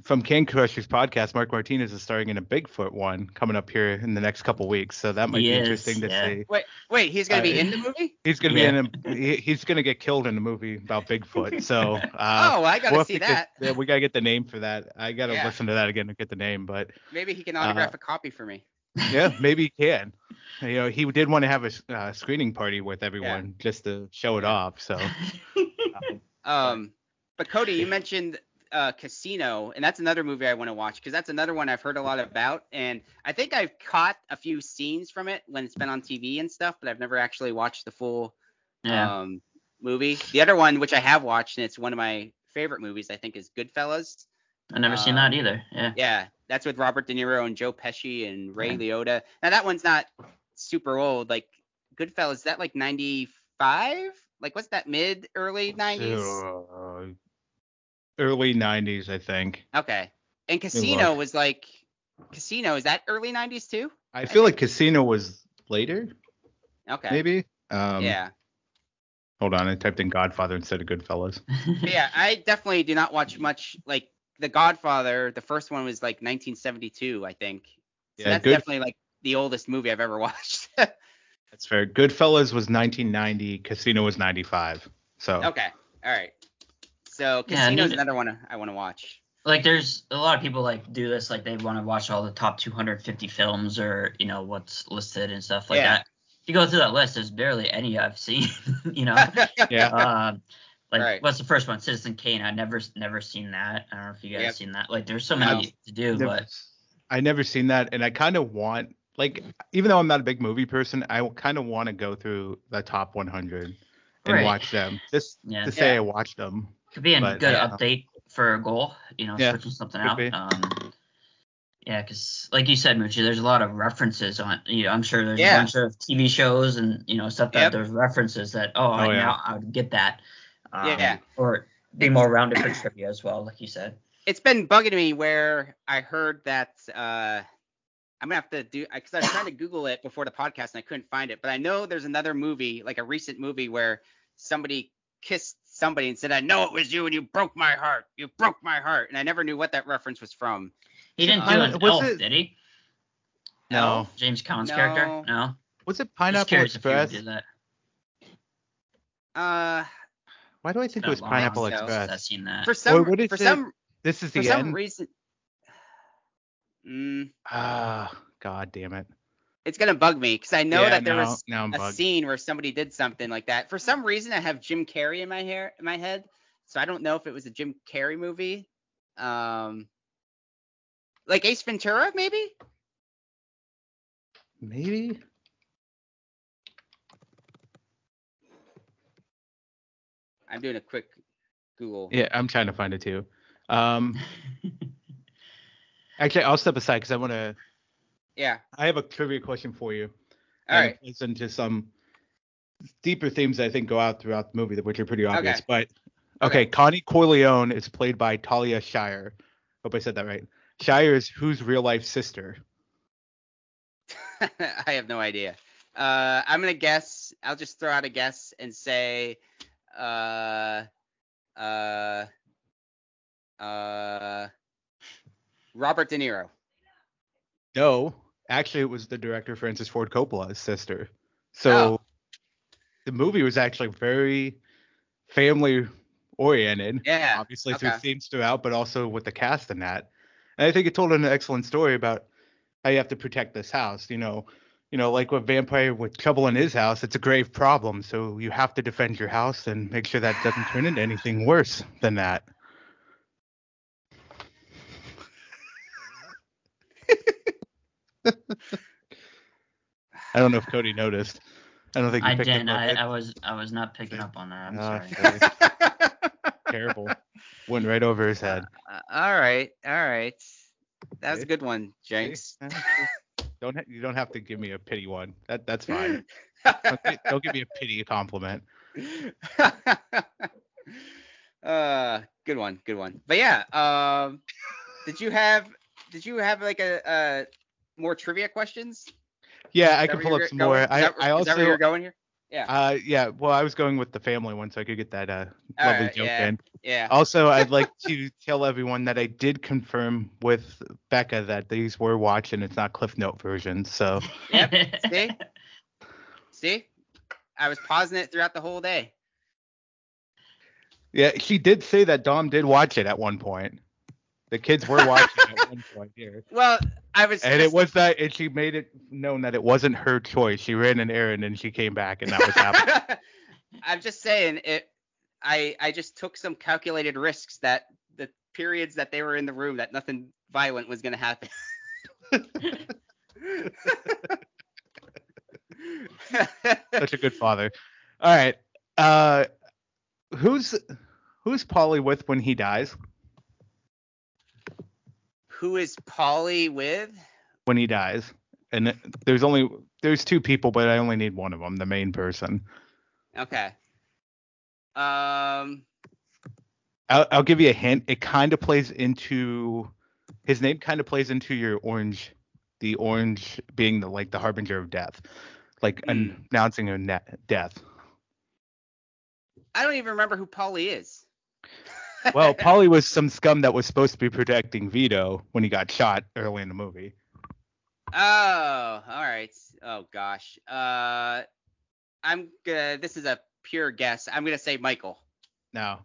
from Can Crushers podcast. Mark Martinez is starring in a Bigfoot one coming up here in the next couple weeks, so that might He be is, interesting to yeah. see. wait, wait, he's gonna be Uh, in the movie? He's gonna Yeah. be in a he, he's gonna get killed in the movie about Bigfoot. So uh, oh, I gotta we'll see to get- that. yeah, we gotta get the name for that. I gotta Yeah. listen to that again to get the name, but Maybe he can uh, autograph a copy for me. yeah, maybe he can. You know, he did want to have a uh, screening party with everyone just to show it off. So Um, but Cody, you mentioned uh, Casino, and that's another movie I want to watch because that's another one I've heard a lot about, and I think I've caught a few scenes from it when it's been on TV and stuff, but I've never actually watched the full yeah. um, movie. The other one, which I have watched, and it's one of my favorite movies, I think, is Goodfellas. I've never seen um, that either. Yeah. Yeah, that's with Robert De Niro and Joe Pesci and Ray Liotta. Now that one's not super old. Like Goodfellas, is that like 95? Like what's that mid early 90s? Early '90s, I think. Okay. And Casino was like Casino. Is that early '90s too? I feel like Casino was later, Okay. maybe. Um, yeah. Hold on, I typed in Godfather instead of Goodfellas. Yeah, I definitely do not watch much like The Godfather. The first one was like 1972, I think. So Yeah, that's good- definitely like the oldest movie I've ever watched. That's fair. Goodfellas was 1990. Casino was 95. So okay. All right. So Yeah, Casino's dude. another one I want to watch. like there's a lot of people like do this like they want to watch all the top 250 films or you know what's listed and stuff like Yeah. that if you go through that list there's barely any i've seen you know yeah, um like Right. what's the first one citizen kane i never never seen that i don't know if you guys Yep. seen that like there's so many to do never- but I never seen that, and I kind of want like even though I'm not a big movie person, I kind of want to go through the top 100 and Right. watch them just Yeah. to say Yeah. I watched them. Could be a But, good yeah. update for a goal you know Yeah, switching something out be. um yeah because like you said Mucci, there's a lot of references on you know i'm sure there's Yeah. a bunch of tv shows and you know stuff that Yep. there's references that oh, I Oh, yeah. now i would get that um, Yeah. or be more rounded for trivia as well like you said It's been bugging me where I heard that uh I'm gonna have to do because I was trying to Google it before the podcast and I couldn't find it. But I know there's another movie, like a recent movie, where somebody kissed somebody and said, "I know it was you and you broke my heart. You broke my heart." And I never knew what that reference was from. He didn't I do don't- an elf, it- did he? No. James Caan's No. character? No. Was it Pineapple curious if he would Express? do that. Uh, Why do I think it was Pineapple Express? I've seen that. for some what is for it? some This is the for the some reason. Mm, Ah, god damn it. It's gonna bug me because I know Yeah, that there now- was now a bugged. scene where somebody did something like that. For some reason, I have Jim Carrey in my hair in my head, so I don't know if it was a Jim Carrey movie. Um, like Ace Ventura, maybe. Maybe. I'm doing a quick Google. Yeah, I'm trying to find it too. Um, actually, I'll step aside because I want to. Yeah. I have a trivia question for you. All and right. it into some deeper themes that I think go out throughout the movie, which are pretty obvious. Okay. But okay, Connie Corleone is played by Talia Shire. Hope I said that right. Shire is whose real life sister? I have no idea. Uh, I'm gonna guess. I'll just throw out a guess and say, uh, uh, uh, Robert De Niro. No, actually, it was the director Francis Ford Coppola's sister. So Oh. the movie was actually very family oriented. Yeah. obviously okay. through themes throughout, but also with the cast in that. And I think it told an excellent story about how you have to protect this house. You know, you know, like with Vampire with trouble in his house, it's a grave problem. So you have to defend your house and make sure that doesn't turn into anything worse than that. I don't know if Cody noticed. I don't think he I picked didn't. up I. I was I was not picking up on that. I'm Ah, sorry. sorry. Terrible. Went right over his head. Uh, all right. All right. That was a good one, Jenks. Don't ha- you don't have to give me a pity one. That that's fine. Don't, don't give me a pity compliment. uh, good one. Good one. But yeah. Um, did you have did you have like a, a more trivia questions? Yeah, I can pull up some going? more. Is I that- I where you're going here? Yeah. uh yeah. Well, I was going with the family one, so I could get that uh lovely right, joke yeah. in. Yeah. Also, I'd like to tell everyone that I did confirm with Becca that these were watched and it's not Cliff Note versions. So Yeah. See? See? I was pausing it throughout the whole day. yeah, she did say that Dom did watch it at one point. The kids were watching at one point here. Well, I was. And it was that, and she made it known that it wasn't her choice. She ran an errand and she came back, and that was happening. I'm just saying it. I I just took some calculated risks that the periods that they were in the room that nothing violent was gonna happen. Such a good father. All right. Uh, who's who's Polly with when he dies? Who is Polly with? When he dies, and there's only there's two people, but I only need one of them, the main person. Okay. Um. I'll, I'll give you a hint. It kind of plays into his name kind of plays into your orange, the orange being the like the harbinger of death, like Hmm. announcing a death. I don't even remember who Polly is. Well, Polly was some scum that was supposed to be protecting Vito when he got shot early in the movie. Oh, all right. Oh gosh. Uh, I'm gonna. This is a pure guess. I'm gonna say Michael. No,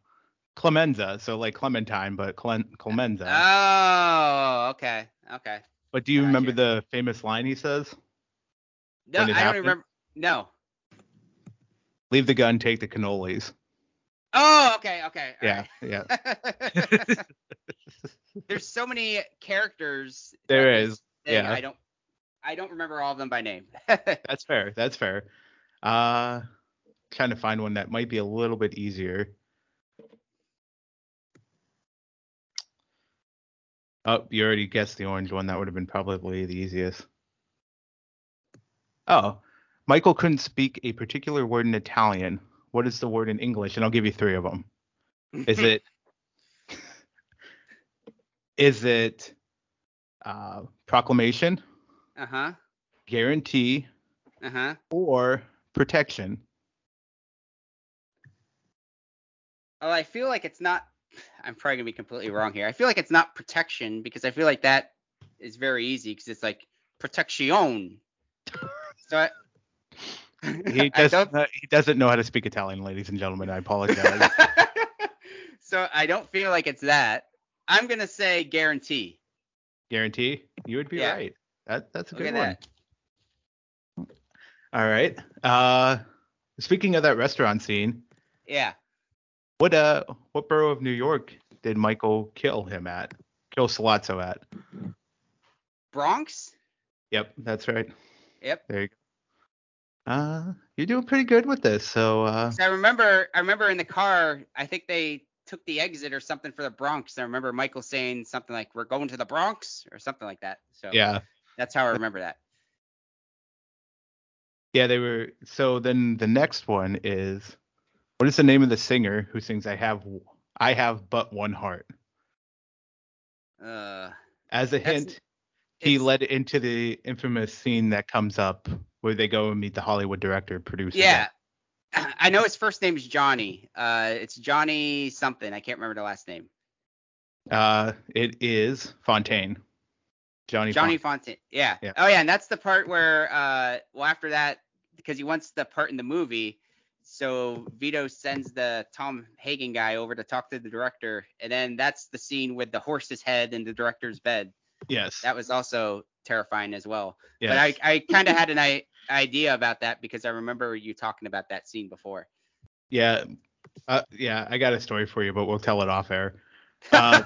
Clemenza, so like Clementine, but Clen- Clemenza. Oh, okay, okay. but do you gotcha. remember the famous line he says? No, I it don't remember. No. Leave the gun, take the cannolis. Oh, okay, okay. Yeah, yeah. There's so many characters. There is, yeah. I don't. I don't remember all of them by name. That's fair. That's fair. Uh, trying to find one that might be a little bit easier. Oh, you already guessed the orange one. That would have been probably the easiest. Oh, Michael couldn't speak a particular word in Italian. What is the word in English? And I'll give you three of them. Is it? is it uh, proclamation, Uh huh. guarantee, Uh huh. or protection? Well, I feel like it's not. I'm probably gonna be completely wrong here. I feel like it's not protection because I feel like that is very easy because it's like protection. So I, He does don't. he doesn't know how to speak Italian, ladies and gentlemen. I apologize. so I don't feel like it's that. I'm gonna say guarantee. Guarantee you would be Yeah. right. That that's a Look good one. that. All right. Uh, speaking of that restaurant scene, Yeah. what uh what borough of New York did Michael kill him at? Kill Sollozzo at? Bronx. Yep, that's right. Yep. There you go. Uh, you're doing pretty good with this. So uh, So I remember, I remember in the car, I think they took the exit or something for the Bronx. I remember Michael saying something like, "We're going to the Bronx" or something like that. So yeah, that's how I remember that. yeah, they were. So then the next one is, what is the name of the singer who sings "I have I have but one heart"? Uh, As a hint, he led into the infamous scene that comes up where they go and meet the Hollywood director producer. yeah. I know his first name is Johnny. Uh, it's Johnny something. I can't remember the last name. Uh, it is Fontane. Johnny. Johnny Fon- Fontane. Yeah. Yeah. Oh yeah, and that's the part where uh well after that because he wants the part in the movie, so Vito sends the Tom Hagen guy over to talk to the director, and then that's the scene with the horse's head in the director's bed. Yes. That was also terrifying as well. yes. But I I kind of had an I- idea about that because I remember you talking about that scene before. yeah. Uh, yeah. I got a story for you, but we'll tell it off air. Uh,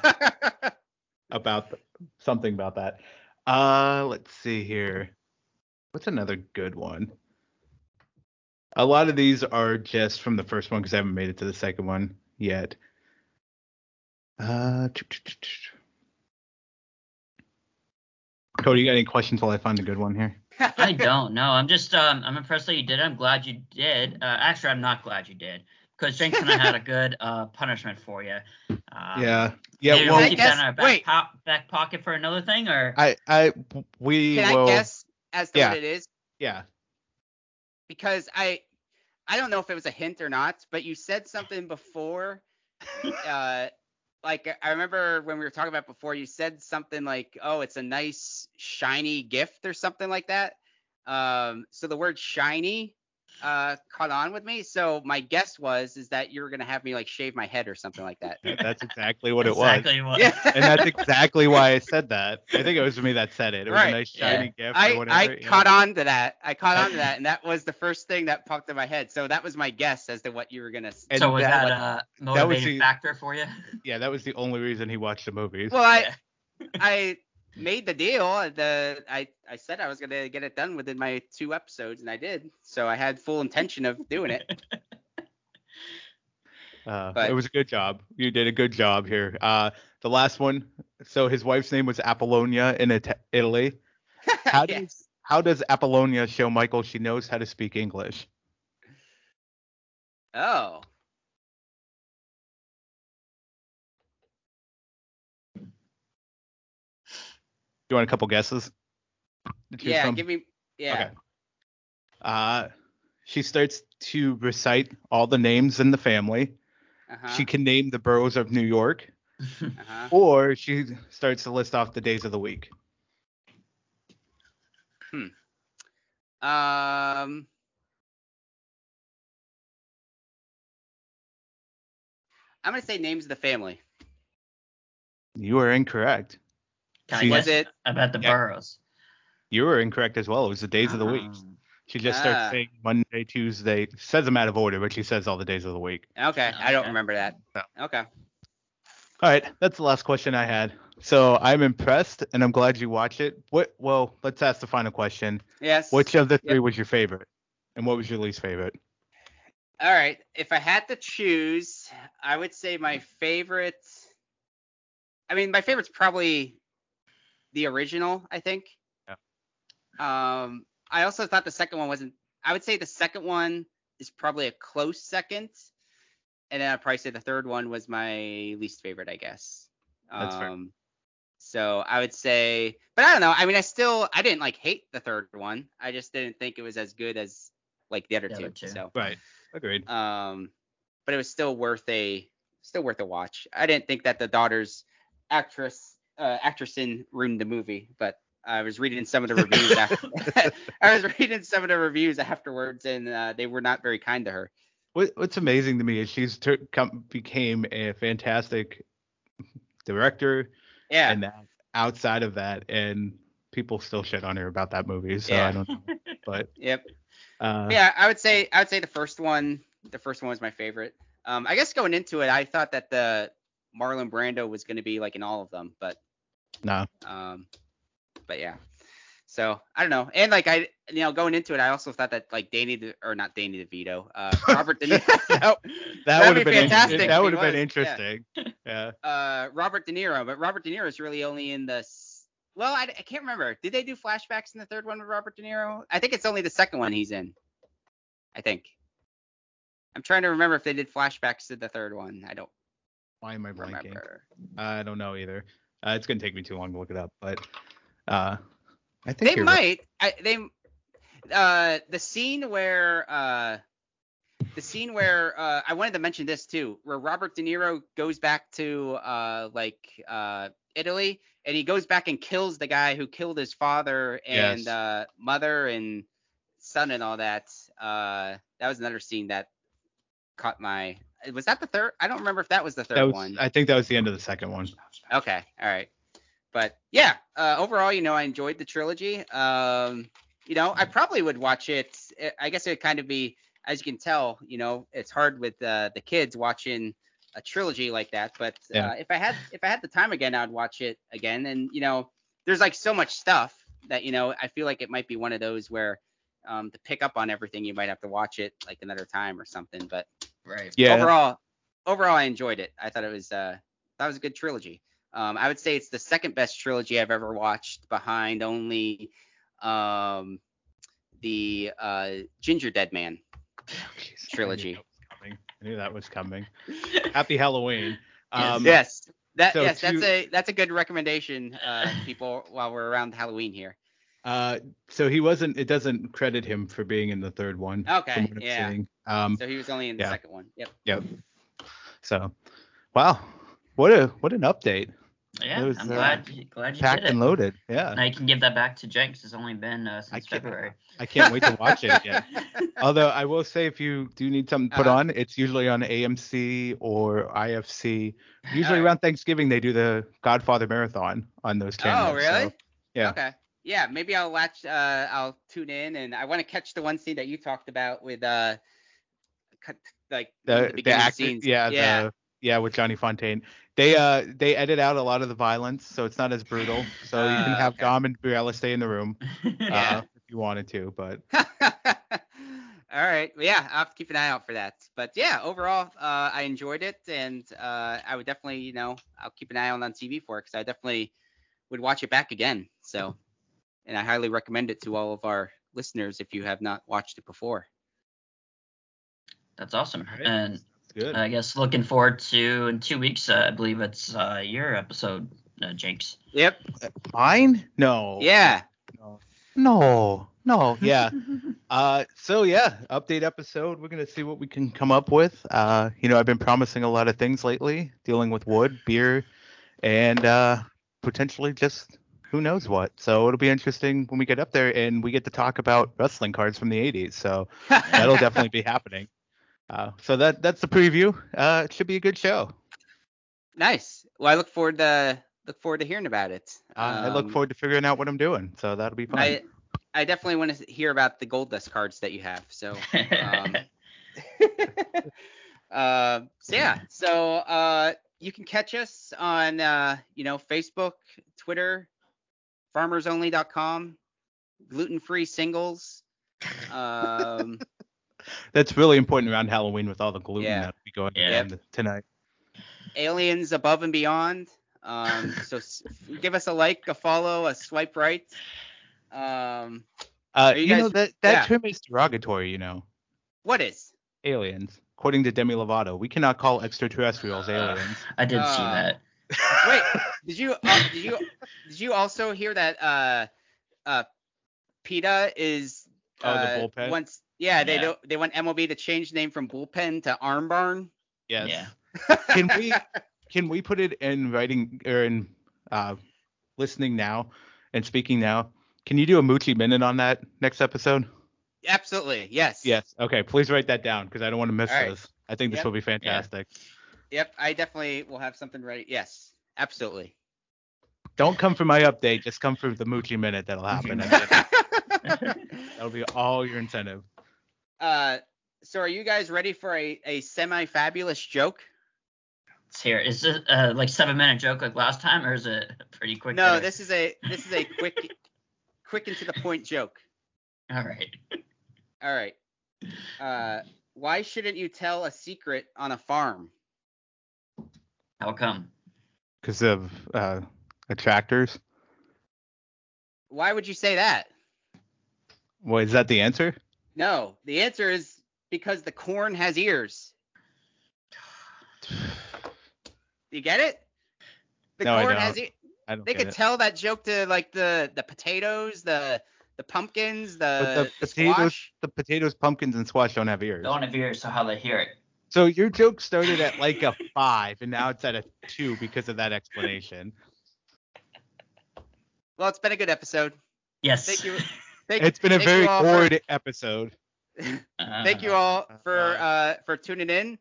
about th- something about that. Uh, let's see here. What's another good one? A lot of these are just from the first one because I haven't made it to the second one yet. Uh, Cody, you got any questions while I find a good one here? I don't know. I'm just um I'm impressed that you did. I'm glad you did. Uh, actually, I'm not glad you did because Jenks and I had a good uh punishment for you. Um, yeah, yeah. we'll Well, I keep guess- that in our back, wait. po- back pocket for another thing, or I, I, we Can will. I guess as to yeah. what it is? Yeah, because I I don't know if it was a hint or not, but you said something before. uh, like I remember when we were talking about before, you said something like, "Oh, it's a nice shiny gift" or something like that. Um, so the word shiny uh caught on with me. So my guess was is that you were gonna have me like shave my head or something like that. that's exactly what it was. exactly what. yeah. and that's exactly why I said that. I think it was me that said it. It was Right, a nice yeah. shiny gift or I, whatever. I you know? caught on to that. I caught on to that, and that was the first thing that popped in my head. So that was my guess as to what you were gonna. s- And so was that- that, a that was motivating the- factor for you? Yeah, that was the only reason he watched the movies. Well, I I made the deal. The I I said I was gonna get it done within my two episodes, and I did. So I had full intention of doing it. Uh, but- it was a good job. You did a good job here. Uh, the last one. So his wife's name was Apollonia in It- Italy. How does how does Apollonia show Michael she knows how to speak English? Oh. You want a couple guesses? Yeah, from? give me. Yeah. Okay. Uh, she starts to recite all the names in the family. Uh-huh. She can name the boroughs of New York, uh-huh. or she starts to list off the days of the week. Hmm. Um. I'm gonna say names of the family. You are incorrect. Can She- Was it? about the Yeah. boroughs? You were incorrect as well. It was the days of the week. Um, She just Ah. starts saying Monday, Tuesday. Says them out of order, but she says all the days of the week. Okay, I don't remember that. No. Okay. All right, that's the last question I had. So I'm impressed, and I'm glad you watched it. What? Well, let's ask the final question. Yes. Which of the three Yep. was your favorite, and what was your least favorite? All right. If I had to choose, I would say my favorite. I mean, my favorite's probably the original. I think. Yeah. Um, I also thought the second one wasn't. I would say the second one is probably a close second, and then I'd probably say the third one was my least favorite. I guess. That's fair. um, So I would say, but I don't know. I mean, I still I didn't like hate the third one. I just didn't think it was as good as like the other The two. other two. So. Right. Agreed. Um, but it was still worth a still worth a watch. I didn't think that the daughter's actress uh, actress in ruined the movie, but I was reading some of the reviews. after, I was reading some of the reviews afterwards, and uh, they were not very kind to her. What, what's amazing to me is she's tur come, became a fantastic director, Yeah, and that outside of that, and people still shit on her about that movie. So Yeah. I don't know. But yep. uh, yeah, I would say I would say the first one. The first one was my favorite. Um, I guess going into it, I thought that the Marlon Brando was going to be like in all of them, but no. Um, but yeah. So I don't know, and like I, you know, going into it, I also thought that like Danny, De, or not Danny DeVito, uh, Robert De Niro, That That'd have be been fantastic That would have been was, yeah. interesting. Yeah. uh, Robert De Niro, but Robert De Niro is really only in the. Well, I, I can't remember. Did they do flashbacks in the third one with Robert De Niro? I think it's only the second one he's in. I think. I'm trying to remember if they did flashbacks to the third one. I don't Why am I blanking? remember. I don't know either. Uh, it's gonna take me too long to look it up, but uh, I think They you're right. might. I, they uh the scene where uh the scene where uh I wanted to mention this too, where Robert De Niro goes back to uh like uh Italy and he goes back and kills the guy who killed his father and Yes. uh mother and son and all that. Uh that was another scene that caught my was that the third? I don't remember if that was the third was, one. I think that was the end of the second one. Okay, all right. But yeah, uh, overall, you know, I enjoyed the trilogy. Um, you know, I probably would watch it. I guess it would kind of be, as you can tell, you know, it's hard with uh, the kids watching a trilogy like that. But Yeah. uh, if I had if I had the time again, I'd watch it again. And you know, there's like so much stuff that you know, I feel like it might be one of those where um, to pick up on everything, you might have to watch it like another time or something. But Right. Yeah. overall overall i enjoyed it i thought it was uh that was a good trilogy um i would say it's the second best trilogy i've ever watched behind only um the uh Gingerdead Man Jeez, Trilogy. I knew that was coming. I knew that was coming. Happy Halloween. Um, yes that so yes that's a that's a good recommendation uh people while we're around halloween here Uh, so he wasn't. It doesn't credit him for being in the third one. Okay, from what I'm yeah. Um. so he was only in the yeah. second one yep Yep. So, wow, what a what an update. Yeah, was, I'm uh, glad you, glad you Packed did it. and loaded. Yeah. Now you can give that back to Jenks. It's only been uh, since can't- February. I can't wait to watch it again. Although I will say, if you do need something put Uh-huh. on, it's usually on AMC or IFC. Usually Alright. around Thanksgiving they do the Godfather marathon on those channels. Oh, really? so- yeah. Okay. Yeah, maybe I'll watch. Uh, I'll tune in, and I want to catch the one scene that you talked about with uh, cut, like one the, the the actor, scenes. yeah, yeah, the yeah with Johnny Fontane. They uh they edit out a lot of the violence, so it's not as brutal. So you can Ah, have okay. Dom and Briella stay in the room Yeah. uh, if you wanted to, but All right. Well, yeah, I'll have to keep an eye out for that. But yeah, overall, uh, I enjoyed it, and uh, I would definitely, you know, I'll keep an eye on on TV for it because I definitely would watch it back again. So, and I highly recommend it to all of our listeners if you have not watched it before. That's awesome. Alright. And it's good. I guess looking forward to in two weeks. Uh, I believe it's uh, your episode uh, Jenks. Yep. Mine? No. Yeah. No. No. Yeah. uh. So yeah, update episode. We're gonna see what we can come up with. Uh. You know, I've been promising a lot of things lately, dealing with wood, beer, and uh, potentially just who knows what. So it'll be interesting when we get up there and we get to talk about wrestling cards from the 80s. So that'll definitely be happening. Uh, so that that's the preview. Uh, it should be a good show. nice. Well, I look forward to look forward to hearing about it. Uh, I look Um, forward to figuring out what I'm doing. So that'll be fun. I I definitely want to hear about the Goldust cards that you have. So um, uh, so yeah. So uh, you can catch us on uh, you know Facebook, Twitter, farmersonly.com, gluten free singles. Um, That's really important around Halloween with all the gluten Yeah. that'll be going Yeah. on tonight. aliens above and beyond. Um, so s- give us a like, a follow, a swipe right. Um, Uh, Are you you, know guys- that that yeah. term is derogatory. You know, what is? aliens. According to Demi Lovato, we cannot call extraterrestrials aliens. I did see Uh, that. Wait, did you uh, did you did you also hear that uh uh PETA is Oh, the uh, bullpen? Once yeah, they Yeah. don't they want MLB to change the name from bullpen to arm barn. Yes. Yeah. Can we can we put it in writing or in uh, listening now and speaking now? Can you do a Mucci minute on that next episode? Absolutely, yes. Yes. Okay. Please write that down because I don't want to miss All right. this. I think this Yep. will be fantastic. Yep, I definitely will have something ready. Yes, absolutely. Don't come for my update. Just come for the Mucci minute. That'll happen. That'll be all your incentive. Uh, so are you guys ready for a, a semi fabulous joke? Let's hear. it. Is it uh, like seven minute joke like last time, or is it pretty quick? No, hitter? this is a this is a quick quick and to the point joke. All right. All right. Uh, why shouldn't you tell a secret on a farm? How come? Because of uh, attractors. Why would you say that? Well, is that the answer? No, the answer is because the corn has ears. You get it? The No, I corn don't. has ears. They get could it. tell that joke to like the the potatoes, the the pumpkins, the, the the potatoes, squash. the potatoes, pumpkins, and squash don't have ears. Don't have ears, so how they hear it? So your joke started at like a five, and now it's at a two because of that explanation. Well, it's been a good episode. Yes. Thank you. Thank, It's been a thank very you all for- bored episode. Thank you all for uh for tuning in.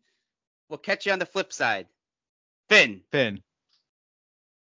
We'll catch you on the flip side. Finn. Finn.